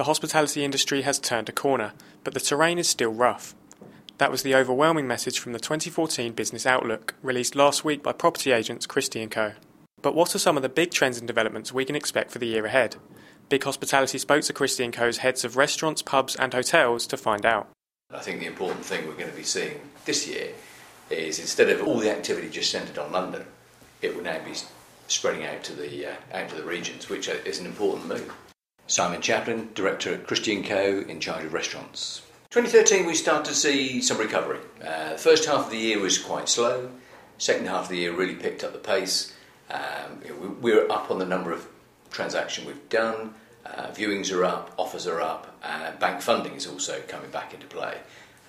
the hospitality industry has turned a corner, but the terrain is still rough. That was the overwhelming message from the 2014 Business Outlook, released last week by property agents Christie & Co. But what are some of the big trends and developments we can expect for the year ahead? Big Hospitality spoke to Christie & Co.'s heads of restaurants, pubs and hotels to find out. I think the important thing we're going to be seeing this year is instead of all the activity just centred on London, it will now be spreading out to the uh, out to the regions, which is an important move. Simon Chaplin, director at Christie & Co, in charge of restaurants. 2013, we started to see some recovery. Uh, first half of the year was quite slow. Second half of the year really picked up the pace. Um, we, we're up on the number of transactions we've done. Uh, viewings are up, offers are up, and bank funding is also coming back into play.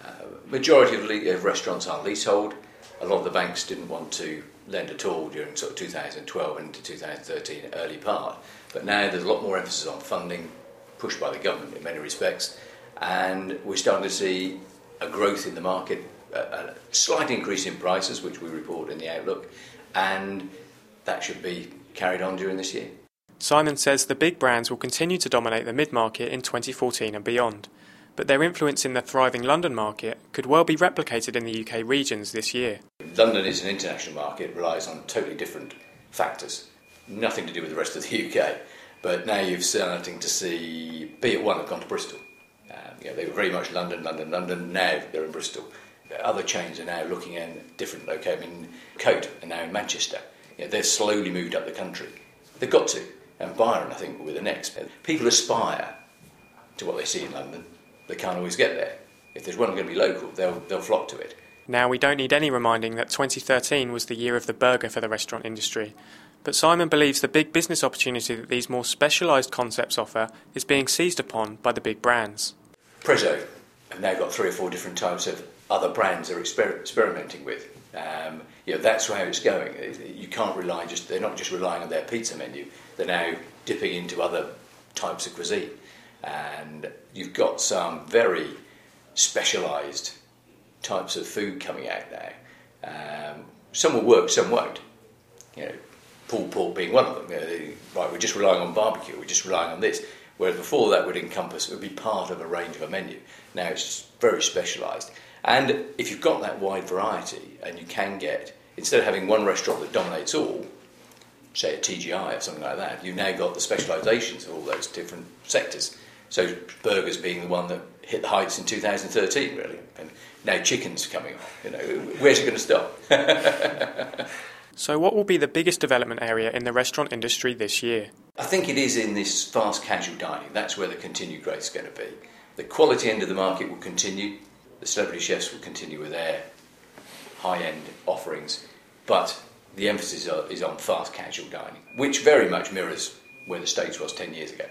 Uh, majority of, le- of restaurants are leasehold. A lot of the banks didn't want to lend at all during sort of 2012 and into 2013 early part. But now there's a lot more emphasis on funding, pushed by the government in many respects, and we're starting to see a growth in the market, a, a slight increase in prices, which we report in the outlook, and that should be carried on during this year. Simon says the big brands will continue to dominate the mid market in 2014 and beyond, but their influence in the thriving London market could well be replicated in the UK regions this year. London is an international market, relies on totally different factors, nothing to do with the rest of the UK. But now you're starting to see Be@One have gone to Bristol. Um, you know, they were very much London, London, London. Now they're in Bristol. Other chains are now looking at different locations. I mean, Côte are now in Manchester. You know, they've slowly moved up the country. They've got to. And Byron, I think, will be the next. People aspire to what they see in London. They can't always get there. If there's one going to be local, they'll, they'll flock to it. Now, we don't need any reminding that 2013 was the year of the burger for the restaurant industry. But Simon believes the big business opportunity that these more specialised concepts offer is being seized upon by the big brands. Prezzo have now got three or four different types of other brands they're exper- experimenting with. Um, you know, that's how it's going. You can't rely just, they're not just relying on their pizza menu, they're now dipping into other types of cuisine. And you've got some very specialised types of food coming out now. Um, some will work, some won't. You know, pulled pork being one of them. You know, right, we're just relying on barbecue, we're just relying on this. Whereas before that would encompass, it would be part of a range of a menu. Now it's very specialised. And if you've got that wide variety and you can get, instead of having one restaurant that dominates all, say a TGI or something like that, you've now got the specialisations of all those different sectors. So burgers being the one that hit the heights in 2013, really, and now chicken's coming on. You know, where's it going to stop? so, what will be the biggest development area in the restaurant industry this year? I think it is in this fast casual dining. That's where the continued growth is going to be. The quality end of the market will continue. The celebrity chefs will continue with their high-end offerings, but the emphasis is on fast casual dining, which very much mirrors where the States was 10 years ago.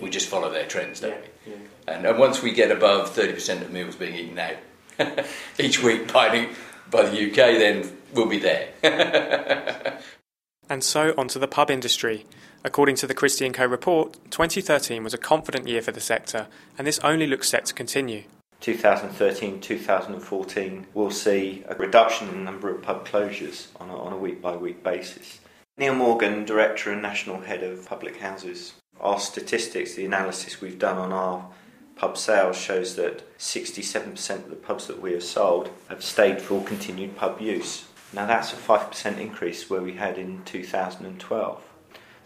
We just follow their trends, don't yeah, we? Yeah. And, and, once we get above 30% of meals being eaten out each week by by the UK, then we'll be there. and so on to the pub industry. According to the Christie & Co report, 2013 was a confident year for the sector, and this only looks set to continue. 2013 2014 we'll see a reduction in the number of pub closures on a, on a week by week basis. Neil Morgan, Director and National Head of Public Houses, our statistics, the analysis we've done on our pub sales shows that 67% of the pubs that we have sold have stayed for continued pub use. Now that's a 5% increase where we had in 2012.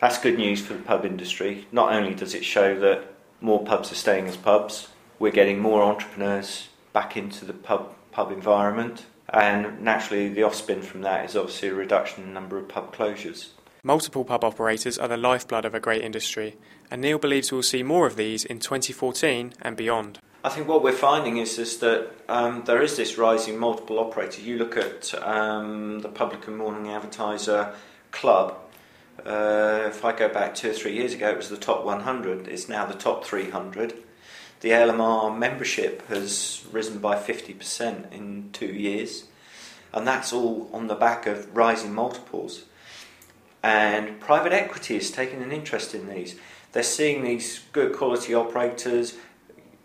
That's good news for the pub industry. Not only does it show that more pubs are staying as pubs, we're getting more entrepreneurs back into the pub pub environment, and naturally the offspin from that is obviously a reduction in the number of pub closures. Multiple pub operators are the lifeblood of a great industry, and Neil believes we'll see more of these in 2014 and beyond. I think what we're finding is, is that um, there is this rising multiple operator. You look at um, the Publican's Morning Advertiser Club. Uh, if I go back two or three years ago, it was the top 100. It's now the top 300. The LMR membership has risen by 50% in two years, and that's all on the back of rising multiples. And private equity is taking an interest in these. They're seeing these good quality operators,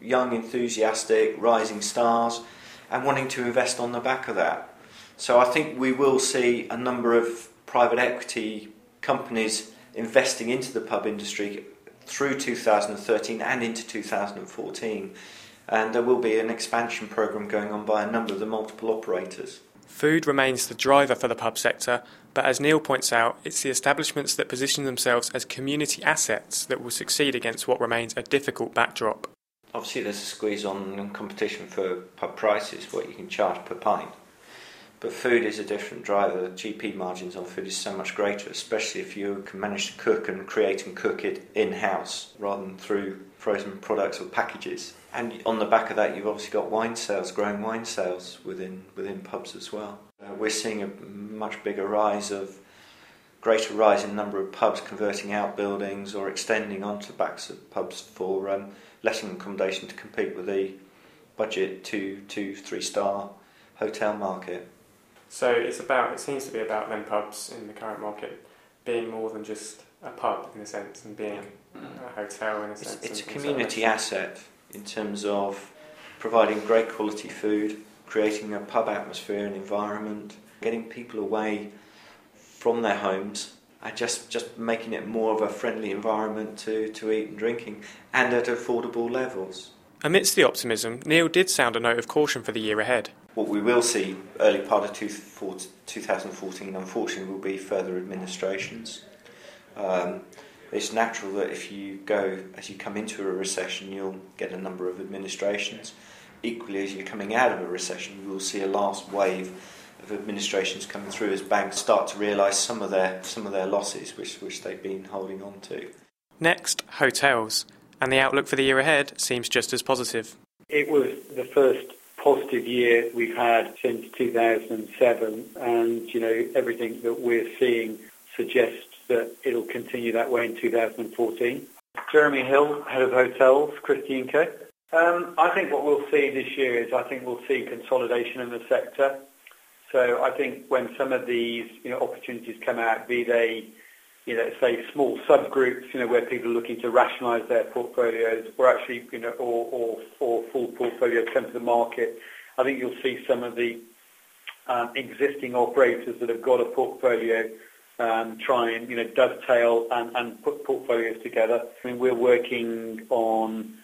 young, enthusiastic, rising stars, and wanting to invest on the back of that. So I think we will see a number of private equity companies investing into the pub industry through 2013 and into 2014. And there will be an expansion programme going on by a number of the multiple operators. Food remains the driver for the pub sector, but as Neil points out, it's the establishments that position themselves as community assets that will succeed against what remains a difficult backdrop. Obviously, there's a squeeze on competition for pub prices, what you can charge per pint. But food is a different driver. GP margins on food is so much greater, especially if you can manage to cook and create and cook it in house rather than through frozen products or packages. And on the back of that, you've obviously got wine sales, growing wine sales within within pubs as well. Uh, we're seeing a much bigger rise of greater rise in number of pubs converting out buildings or extending onto the backs of pubs for um, letting accommodation to compete with the budget two, two, three star hotel market. So it's about. It seems to be about then pubs in the current market being more than just a pub in a sense, and being a hotel in a It's, sense. it's a community asset in terms of providing great quality food, creating a pub atmosphere and environment, getting people away from their homes, and just, just making it more of a friendly environment to, to eat and drinking, and at affordable levels. Amidst the optimism, Neil did sound a note of caution for the year ahead. What we will see early part of two- 2014, unfortunately, will be further administrations. Um, it's natural that if you go, as you come into a recession, you'll get a number of administrations. Equally, as you're coming out of a recession, you will see a last wave of administrations coming through as banks start to realise some of their some of their losses, which which they've been holding on to. Next, hotels, and the outlook for the year ahead seems just as positive. It was the first positive year we've had since 2007, and you know everything that we're seeing suggests that it'll continue that way in 2014. Jeremy Hill, head of hotels, Christie. Um, I think what we'll see this year is I think we'll see consolidation in the sector. So I think when some of these you know opportunities come out, be they you know, say small subgroups, you know, where people are looking to rationalise their portfolios, or actually, you know, or, or, or full portfolios come to the market. I think you'll see some of the um, existing operators that have got a portfolio um, try and, you know, dovetail and, and put portfolios together. I mean, we're working on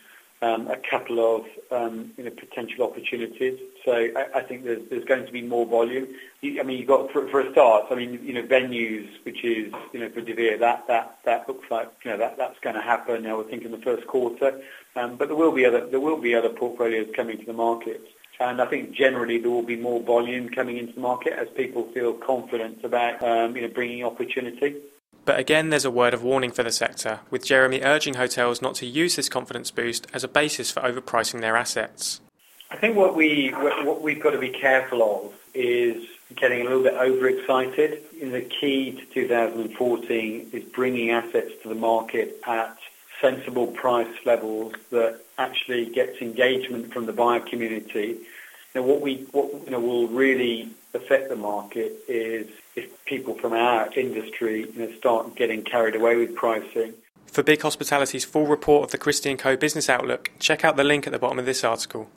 um, a couple of, um, you know, potential opportunities. So I, I think there's, there's going to be more volume. You, I mean, you've got for, for a start. I mean, you know, venues, which is you know for De Vere, that that that looks like you know that that's going to happen. I would think in the first quarter. Um, but there will be other there will be other portfolios coming to the market. And I think generally there will be more volume coming into the market as people feel confident about um, you know bringing opportunity. But again, there's a word of warning for the sector, with Jeremy urging hotels not to use this confidence boost as a basis for overpricing their assets. I think what we what we've got to be careful of is getting a little bit overexcited. The key to 2014 is bringing assets to the market at sensible price levels that actually gets engagement from the buyer community. Now, what we what you know will really affect the market is if people from our industry you know start getting carried away with pricing. For Big Hospitality's full report of the Christie & Co business outlook, check out the link at the bottom of this article.